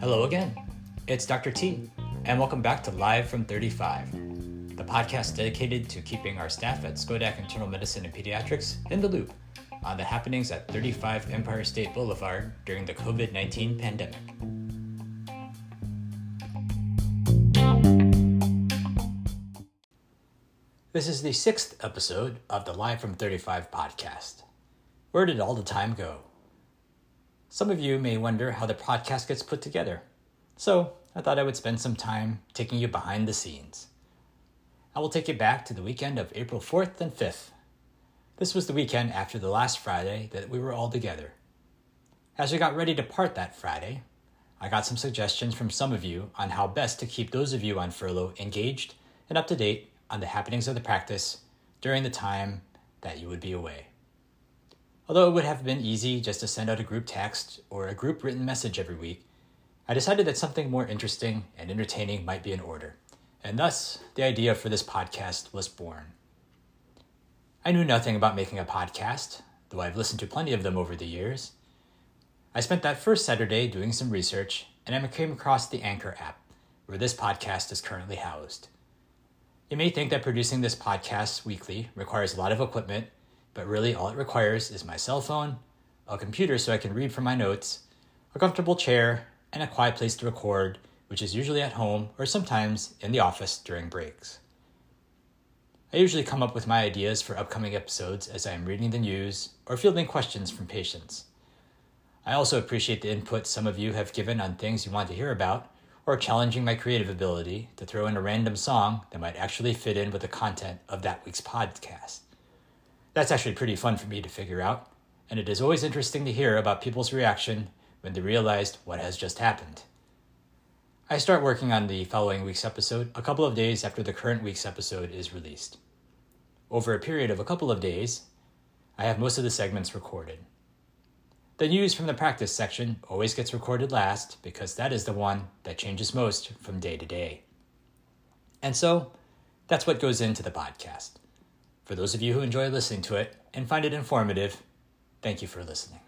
Hello again. It's Dr. T, and welcome back to Live from 35, the podcast dedicated to keeping our staff at Schodack Internal Medicine and Pediatrics in the loop on the happenings at 35 Empire State Boulevard during the COVID 19 pandemic. This is the sixth episode of the Live from 35 podcast. Where did all the time go? Some of you may wonder how the podcast gets put together, so I thought I would spend some time taking you behind the scenes. I will take you back to the weekend of April 4th and 5th. This was the weekend after the last Friday that we were all together. As we got ready to part that Friday, I got some suggestions from some of you on how best to keep those of you on furlough engaged and up to date on the happenings of the practice during the time that you would be away. Although it would have been easy just to send out a group text or a group written message every week, I decided that something more interesting and entertaining might be in order, and thus the idea for this podcast was born. I knew nothing about making a podcast, though I've listened to plenty of them over the years. I spent that first Saturday doing some research, and I came across the Anchor app, where this podcast is currently housed. You may think that producing this podcast weekly requires a lot of equipment but really all it requires is my cell phone, a computer so I can read from my notes, a comfortable chair, and a quiet place to record, which is usually at home or sometimes in the office during breaks. I usually come up with my ideas for upcoming episodes as I am reading the news or fielding questions from patients. I also appreciate the input some of you have given on things you want to hear about or challenging my creative ability to throw in a random song that might actually fit in with the content of that week's podcast. That's actually pretty fun for me to figure out, and it is always interesting to hear about people's reaction when they realized what has just happened. I start working on the following week's episode a couple of days after the current week's episode is released. Over a period of a couple of days, I have most of the segments recorded. The news from the practice section always gets recorded last because that is the one that changes most from day to day. And so, that's what goes into the podcast. For those of you who enjoy listening to it and find it informative, thank you for listening.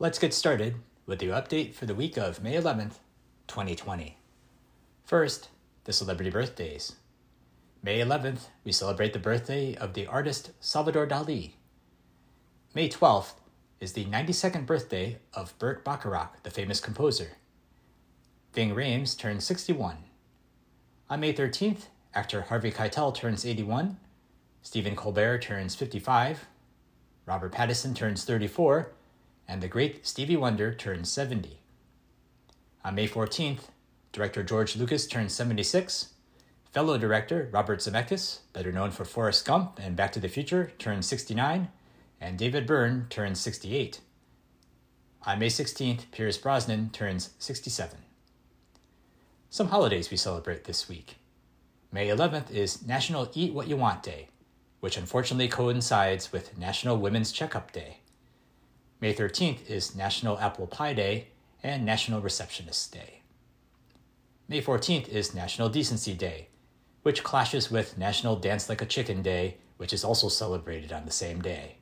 Let's get started with the update for the week of May 11th, 2020. First, the celebrity birthdays. May 11th, we celebrate the birthday of the artist Salvador Dali. May 12th is the 92nd birthday of Burt Bacharach, the famous composer. Ving Rhames turns 61. On May 13th, actor Harvey Keitel turns 81. Stephen Colbert turns 55. Robert Pattinson turns 34. And the great Stevie Wonder turns 70. On May 14th, director George Lucas turns 76. Fellow director Robert Zemeckis, better known for Forrest Gump and Back to the Future, turns 69. And David Byrne turns 68. On May 16th, Pierce Brosnan turns 67. Some holidays we celebrate this week. May 11th is National Eat What You Want Day, which unfortunately coincides with National Women's Checkup Day. May 13th is National Apple Pie Day and National Receptionist Day. May 14th is National Decency Day, which clashes with National Dance Like a Chicken Day, which is also celebrated on the same day.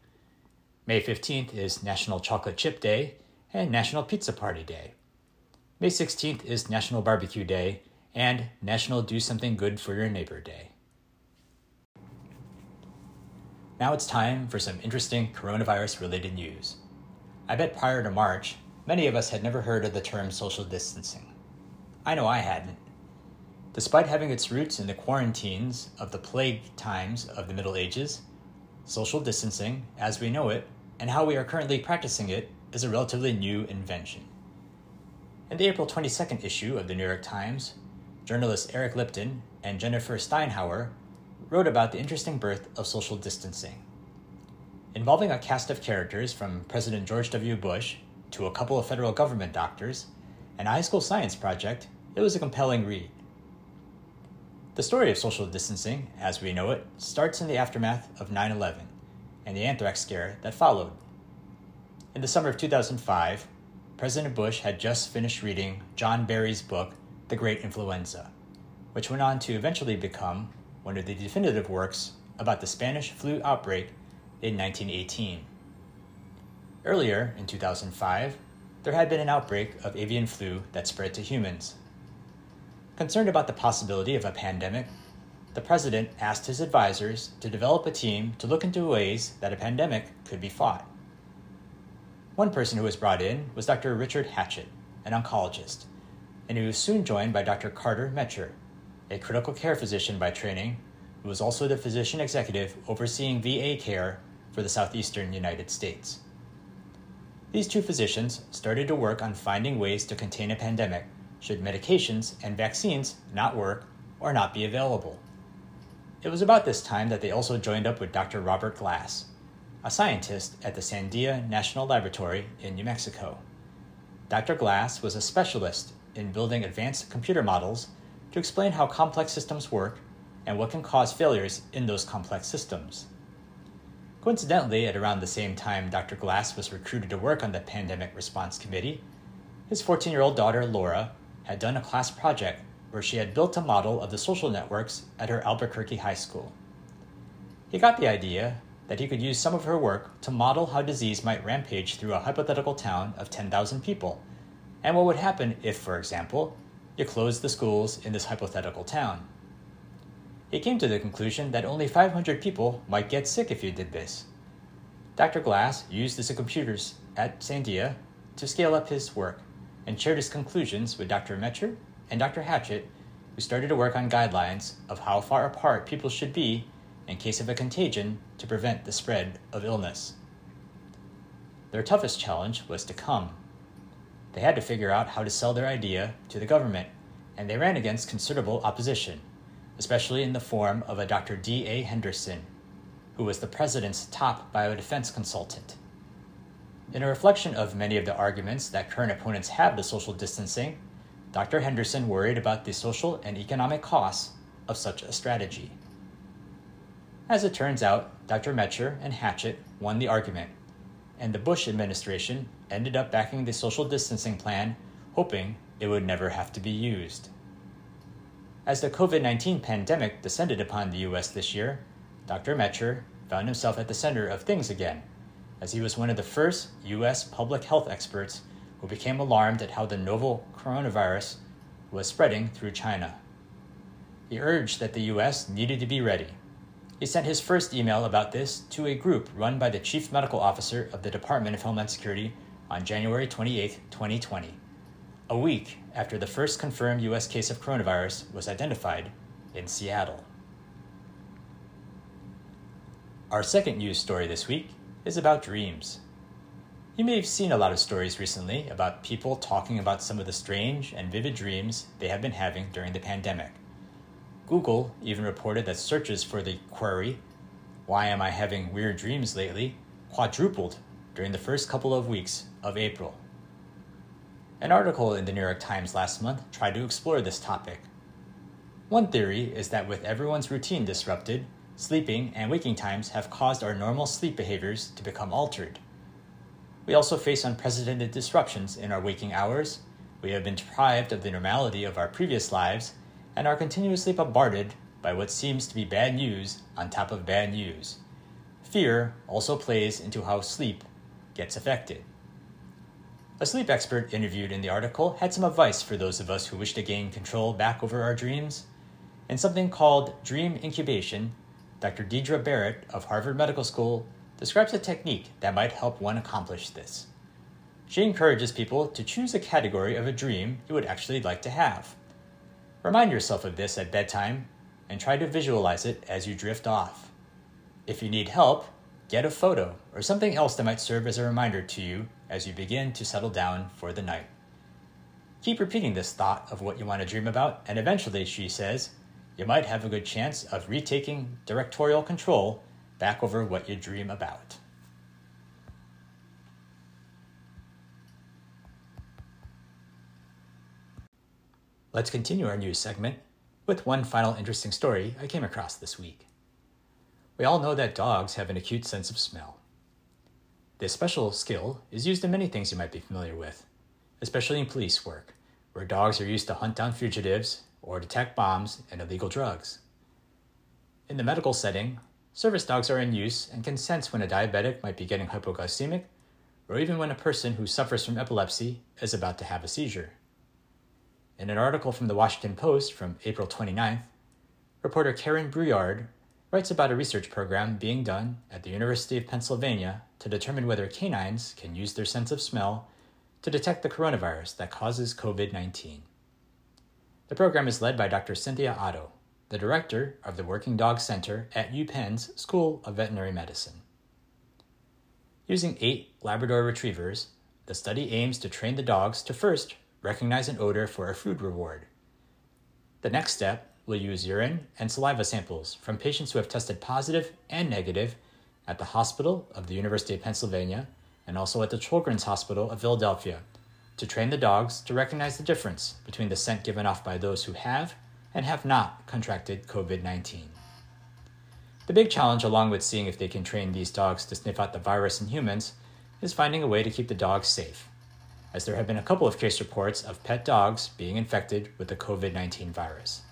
May 15th is National Chocolate Chip Day and National Pizza Party Day. May 16th is National Barbecue Day and National Do Something Good for Your Neighbor Day. Now it's time for some interesting coronavirus related news. I bet prior to March, many of us had never heard of the term social distancing. I know I hadn't. Despite having its roots in the quarantines of the plague times of the Middle Ages, social distancing, as we know it, and how we are currently practicing it, is a relatively new invention. In the April 22nd issue of the New York Times, journalists Eric Lipton and Jennifer Steinhauer wrote about the interesting birth of social distancing. Involving a cast of characters from President George W. Bush to a couple of federal government doctors and a high school science project, it was a compelling read. The story of social distancing, as we know it, starts in the aftermath of 9 11 and the anthrax scare that followed. In the summer of 2005, President Bush had just finished reading John Barry's book, The Great Influenza. which went on to eventually become one of the definitive works about the Spanish flu outbreak in 1918. Earlier, in 2005, there had been an outbreak of avian flu that spread to humans. Concerned about the possibility of a pandemic, the president asked his advisors to develop a team to look into ways that a pandemic could be fought. One person who was brought in was Dr. Richard Hatchett, an oncologist, and he was soon joined by Dr. Carter Mecher, a critical care physician by training, who was also the physician executive overseeing VA care for the southeastern United States. These two physicians started to work on finding ways to contain a pandemic should medications and vaccines not work or not be available. It was about this time that they also joined up with Dr. Robert Glass, a scientist at the Sandia National Laboratory in New Mexico. Dr. Glass was a specialist in building advanced computer models to explain how complex systems work and what can cause failures in those complex systems. Coincidentally, at around the same time Dr. Glass was recruited to work on the Pandemic Response Committee, his 14 year old daughter, Laura, had done a class project where she had built a model of the social networks at her Albuquerque high school. He got the idea that he could use some of her work to model how disease might rampage through a hypothetical town of 10,000 people, and what would happen if, for example, you closed the schools in this hypothetical town. He came to the conclusion that only 500 people might get sick if you did this. Dr. Glass used the computers at Sandia to scale up his work and shared his conclusions with Dr. Mecher and Dr. Hatchett, who started to work on guidelines of how far apart people should be in case of a contagion to prevent the spread of illness. Their toughest challenge was to come. They had to figure out how to sell their idea to the government, and they ran against considerable opposition especially in the form of a Dr. D. A. Henderson, who was the president's top biodefense consultant. In a reflection of many of the arguments that current opponents have to social distancing, Dr. Henderson worried about the social and economic costs of such a strategy. As it turns out, Dr. Mecher and Hatchett won the argument, and the Bush administration ended up backing the social distancing plan, hoping it would never have to be used. As the COVID 19 pandemic descended upon the US this year, Dr. Mecher found himself at the center of things again, as he was one of the first US public health experts who became alarmed at how the novel coronavirus was spreading through China. He urged that the US needed to be ready. He sent his first email about this to a group run by the Chief Medical Officer of the Department of Homeland Security on January 28, 2020 a week after the first confirmed U.S. case of coronavirus was identified in Seattle. Our second news story this week is about dreams. You may have seen a lot of stories recently about people talking about some of the strange and vivid dreams they have been having during the pandemic. Google even reported that searches for the query, Why am I having weird dreams lately? quadrupled during the first couple of weeks of April. An article in the New York Times last month tried to explore this topic. One theory is that with everyone's routine disrupted, sleeping and waking times have caused our normal sleep behaviors to become altered. We also face unprecedented disruptions in our waking hours. We have been deprived of the normality of our previous lives and are continuously bombarded by what seems to be bad news on top of bad news. Fear also plays into how sleep gets affected. A sleep expert interviewed in the article had some advice for those of us who wish to gain control back over our dreams. In something called dream incubation, Dr. Deirdre Barrett of Harvard Medical School describes a technique that might help one accomplish this. She encourages people to choose a category of a dream you would actually like to have. Remind yourself of this at bedtime and try to visualize it as you drift off. If you need help, get a photo or something else that might serve as a reminder to you as you begin to settle down for the night. Keep repeating this thought of what you want to dream about, and eventually, she says, you might have a good chance of retaking directorial control back over what you dream about. Let's continue our news segment with one final interesting story I came across this week. We all know that dogs have an acute sense of smell. This special skill is used in many things you might be familiar with, especially in police work, where dogs are used to hunt down fugitives or detect bombs and illegal drugs. In the medical setting, service dogs are in use and can sense when a diabetic might be getting hypoglycemic or even when a person who suffers from epilepsy is about to have a seizure. In an article from the Washington Post from April 29th, reporter Karin Brulliard writes about a research program being done at the University of Pennsylvania to determine whether canines can use their sense of smell to detect the coronavirus that causes COVID 19. The program is led by Dr. Cynthia Otto, the director of the Working Dog Center at UPenn's School of Veterinary Medicine. Using eight Labrador retrievers, the study aims to train the dogs to first recognize an odor for a food reward. The next step will use urine and saliva samples from patients who have tested positive and negative at the hospital of the University of Pennsylvania and also at the Children's Hospital of Philadelphia to train the dogs to recognize the difference between the scent given off by those who have and have not contracted COVID 19. The big challenge, along with seeing if they can train these dogs to sniff out the virus in humans, is finding a way to keep the dogs safe, as there have been a couple of case reports of pet dogs being infected with the COVID 19 virus.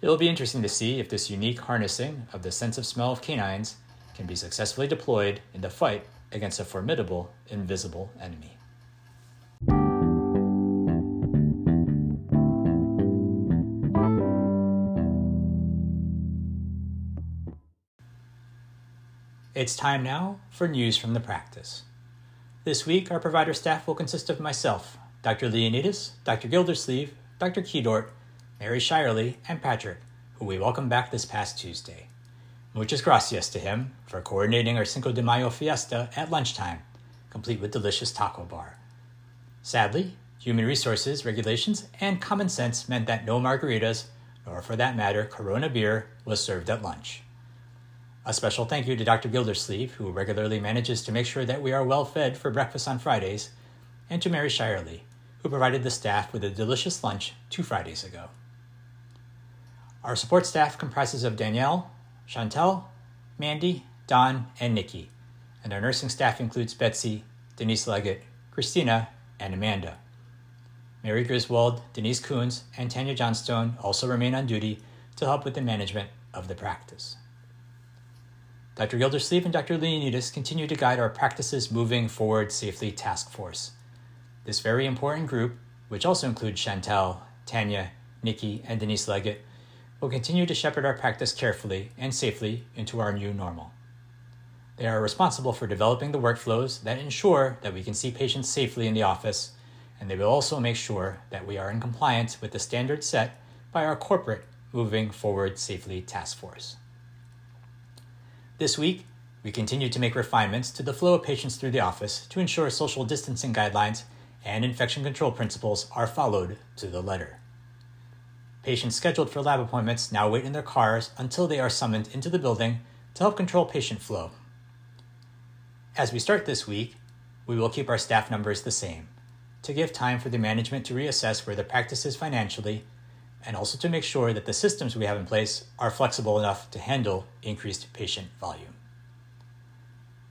It will be interesting to see if this unique harnessing of the sense of smell of canines can be successfully deployed in the fight against a formidable, invisible enemy. It's time now for news from the practice. This week, our provider staff will consist of myself, Dr. Leonidas, Dr. Gildersleeve, Dr. Keydort, Mary Shirley, and Patrick, who we welcomed back this past Tuesday. Muchas gracias to him for coordinating our Cinco de Mayo fiesta at lunchtime, complete with delicious taco bar. Sadly, human resources regulations and common sense meant that no margaritas, nor for that matter, Corona beer, was served at lunch. A special thank you to Dr. Gildersleeve, who regularly manages to make sure that we are well fed for breakfast on Fridays, and to Mary Shirley, who provided the staff with a delicious lunch two Fridays ago. Our support staff comprises of Danielle, Chantel, Mandy, Don, and Nikki, and our nursing staff includes Betsy, Denise Leggett, Christina, and Amanda. Mary Griswold, Denise Coons, and Tanya Johnstone also remain on duty to help with the management of the practice. Dr. Gildersleeve and Dr. Leonidas continue to guide our Practices Moving Forward Safely Task Force. This very important group, which also includes Chantel, Tanya, Nikki, and Denise Leggett, will continue to shepherd our practice carefully and safely into our new normal. They are responsible for developing the workflows that ensure that we can see patients safely in the office, and they will also make sure that we are in compliance with the standards set by our corporate Moving Forward Safely Task Force. This week, we continue to make refinements to the flow of patients through the office to ensure social distancing guidelines and infection control principles are followed to the letter. Patients scheduled for lab appointments now wait in their cars until they are summoned into the building to help control patient flow. As we start this week, we will keep our staff numbers the same to give time for the management to reassess where the practice is financially and also to make sure that the systems we have in place are flexible enough to handle increased patient volume.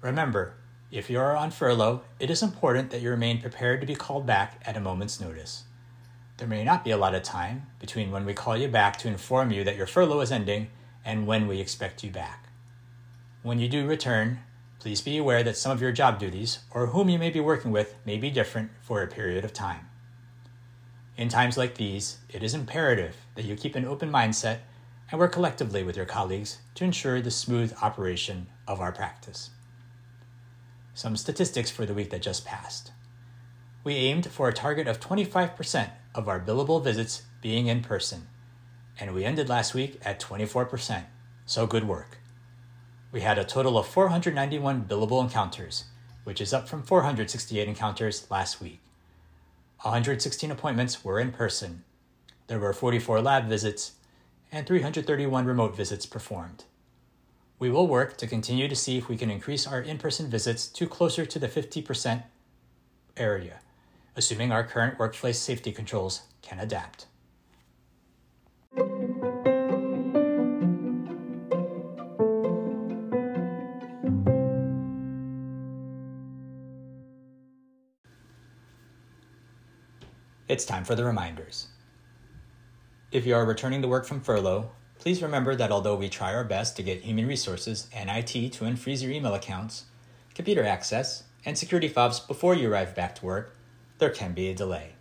Remember, if you are on furlough, it is important that you remain prepared to be called back at a moment's notice. There may not be a lot of time between when we call you back to inform you that your furlough is ending and when we expect you back. When you do return, please be aware that some of your job duties or whom you may be working with may be different for a period of time. In times like these, it is imperative that you keep an open mindset and work collectively with your colleagues to ensure the smooth operation of our practice. Some statistics for the week that just passed. We aimed for a target of 25% of our billable visits being in person, and we ended last week at 24%, so good work. We had a total of 491 billable encounters, which is up from 468 encounters last week. 116 appointments were in person. There were 44 lab visits and 331 remote visits performed. We will work to continue to see if we can increase our in person visits to closer to the 50% area, assuming our current workplace safety controls can adapt. It's time for the reminders. If you are returning to work from furlough, please remember that although we try our best to get human resources and IT to unfreeze your email accounts, computer access, and security fobs before you arrive back to work, there can be a delay.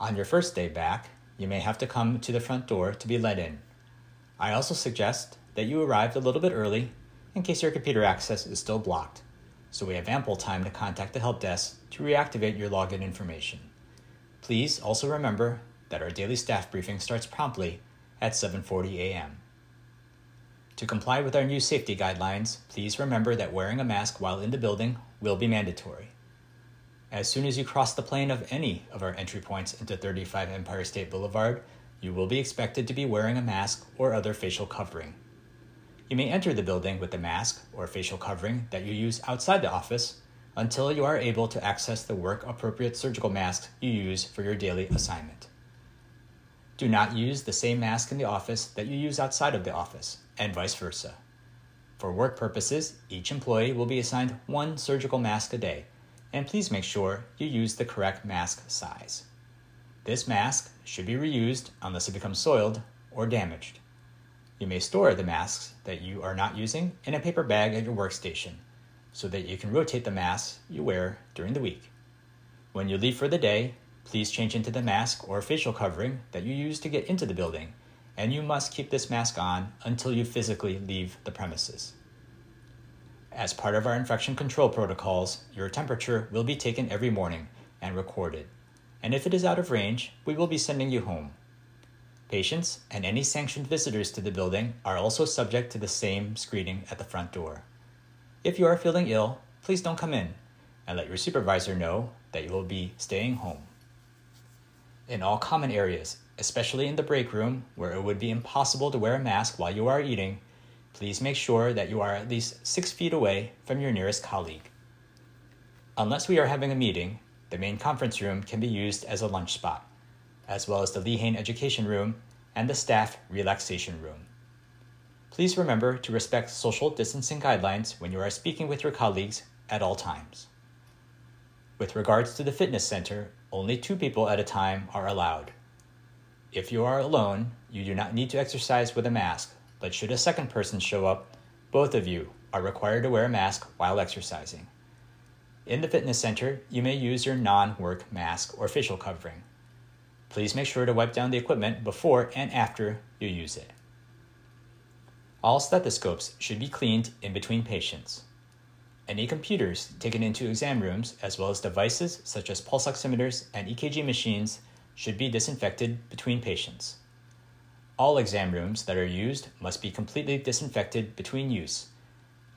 On your first day back, you may have to come to the front door to be let in. I also suggest that you arrive a little bit early in case your computer access is still blocked, so we have ample time to contact the help desk to reactivate your login information. Please also remember that our daily staff briefing starts promptly at 7:40 a.m. To comply with our new safety guidelines, please remember that wearing a mask while in the building will be mandatory. As soon as you cross the plane of any of our entry points into 35 Empire State Boulevard, you will be expected to be wearing a mask or other facial covering. You may enter the building with the mask or facial covering that you use outside the office until you are able to access the work appropriate surgical masks you use for your daily assignment. Do not use the same mask in the office that you use outside of the office, and vice versa. For work purposes, each employee will be assigned one surgical mask a day, and please make sure you use the correct mask size. This mask should be reused unless it becomes soiled or damaged. You may store the masks that you are not using in a paper bag at your workstation so that you can rotate the mask you wear during the week. When you leave for the day, please change into the mask or facial covering that you use to get into the building, and you must keep this mask on until you physically leave the premises. As part of our infection control protocols, your temperature will be taken every morning and recorded, and if it is out of range, we will be sending you home. Patients and any sanctioned visitors to the building are also subject to the same screening at the front door. If you are feeling ill, please don't come in and let your supervisor know that you will be staying home. In all common areas, especially in the break room where it would be impossible to wear a mask while you are eating, please make sure that you are at least six feet away from your nearest colleague. Unless we are having a meeting, the main conference room can be used as a lunch spot, as well as the Lehane Education Room and the staff relaxation room. Please remember to respect social distancing guidelines when you are speaking with your colleagues at all times. With regards to the fitness center, only two people at a time are allowed. If you are alone, you do not need to exercise with a mask, but should a second person show up, both of you are required to wear a mask while exercising. In the fitness center, you may use your non work mask or facial covering. Please make sure to wipe down the equipment before and after you use it. All stethoscopes should be cleaned in between patients. Any computers taken into exam rooms, as well as devices such as pulse oximeters and EKG machines, should be disinfected between patients. All exam rooms that are used must be completely disinfected between use,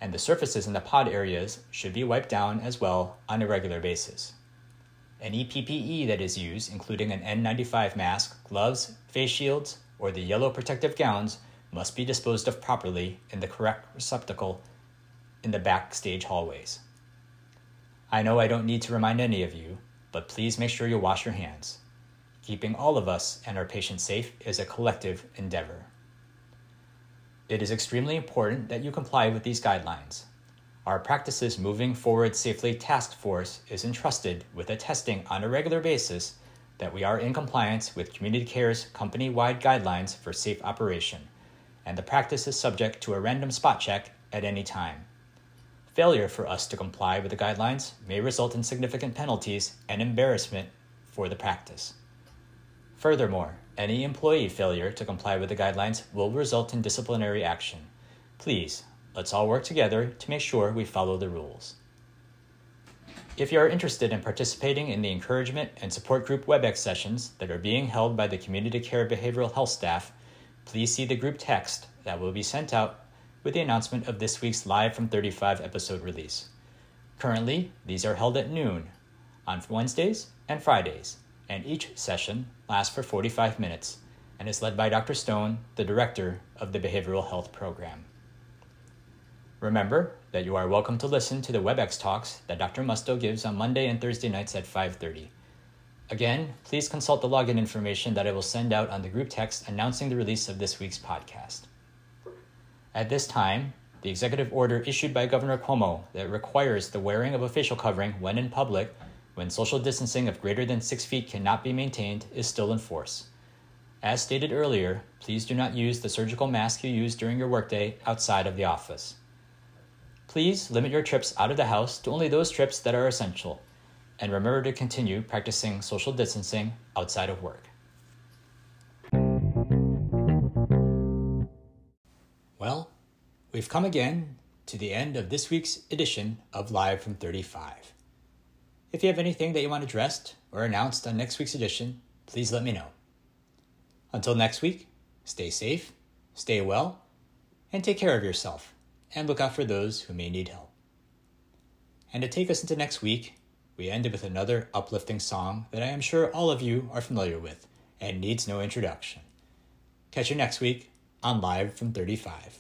and the surfaces in the pod areas should be wiped down as well on a regular basis. Any PPE that is used, including an N95 mask, gloves, face shields, or the yellow protective gowns, must be disposed of properly in the correct receptacle in the backstage hallways. I know I don't need to remind any of you, but please make sure you wash your hands. Keeping all of us and our patients safe is a collective endeavor. It is extremely important that you comply with these guidelines. Our Practices Moving Forward Safely Task Force is entrusted with a testing on a regular basis that we are in compliance with Community Care's company wide guidelines for safe operation and the practice is subject to a random spot check at any time. Failure for us to comply with the guidelines may result in significant penalties and embarrassment for the practice. Furthermore, any employee failure to comply with the guidelines will result in disciplinary action. Please, let's all work together to make sure we follow the rules. If you are interested in participating in the encouragement and support group WebEx sessions that are being held by the Community Care Behavioral Health staff please see the group text that will be sent out with the announcement of this week's Live from 35 episode release. Currently, these are held at noon on Wednesdays and Fridays, and each session lasts for 45 minutes and is led by Dr. Stone, the director of the Behavioral Health Program. Remember that you are welcome to listen to the WebEx talks that Dr. Musto gives on Monday and Thursday nights at 5:30. Again, please consult the login information that I will send out on the group text announcing the release of this week's podcast. At this time, the executive order issued by Governor Cuomo that requires the wearing of a facial covering when in public when social distancing of greater than six feet cannot be maintained is still in force. As stated earlier, please do not use the surgical mask you use during your workday outside of the office. Please limit your trips out of the house to only those trips that are essential, and remember to continue practicing social distancing outside of work. Well, we've come again to the end of this week's edition of Live from 35. If you have anything that you want addressed or announced on next week's edition, please let me know. Until next week, stay safe, stay well, and take care of yourself, and look out for those who may need help. And to take us into next week, we ended with another uplifting song that I am sure all of you are familiar with and needs no introduction. Catch you next week on Live from 35.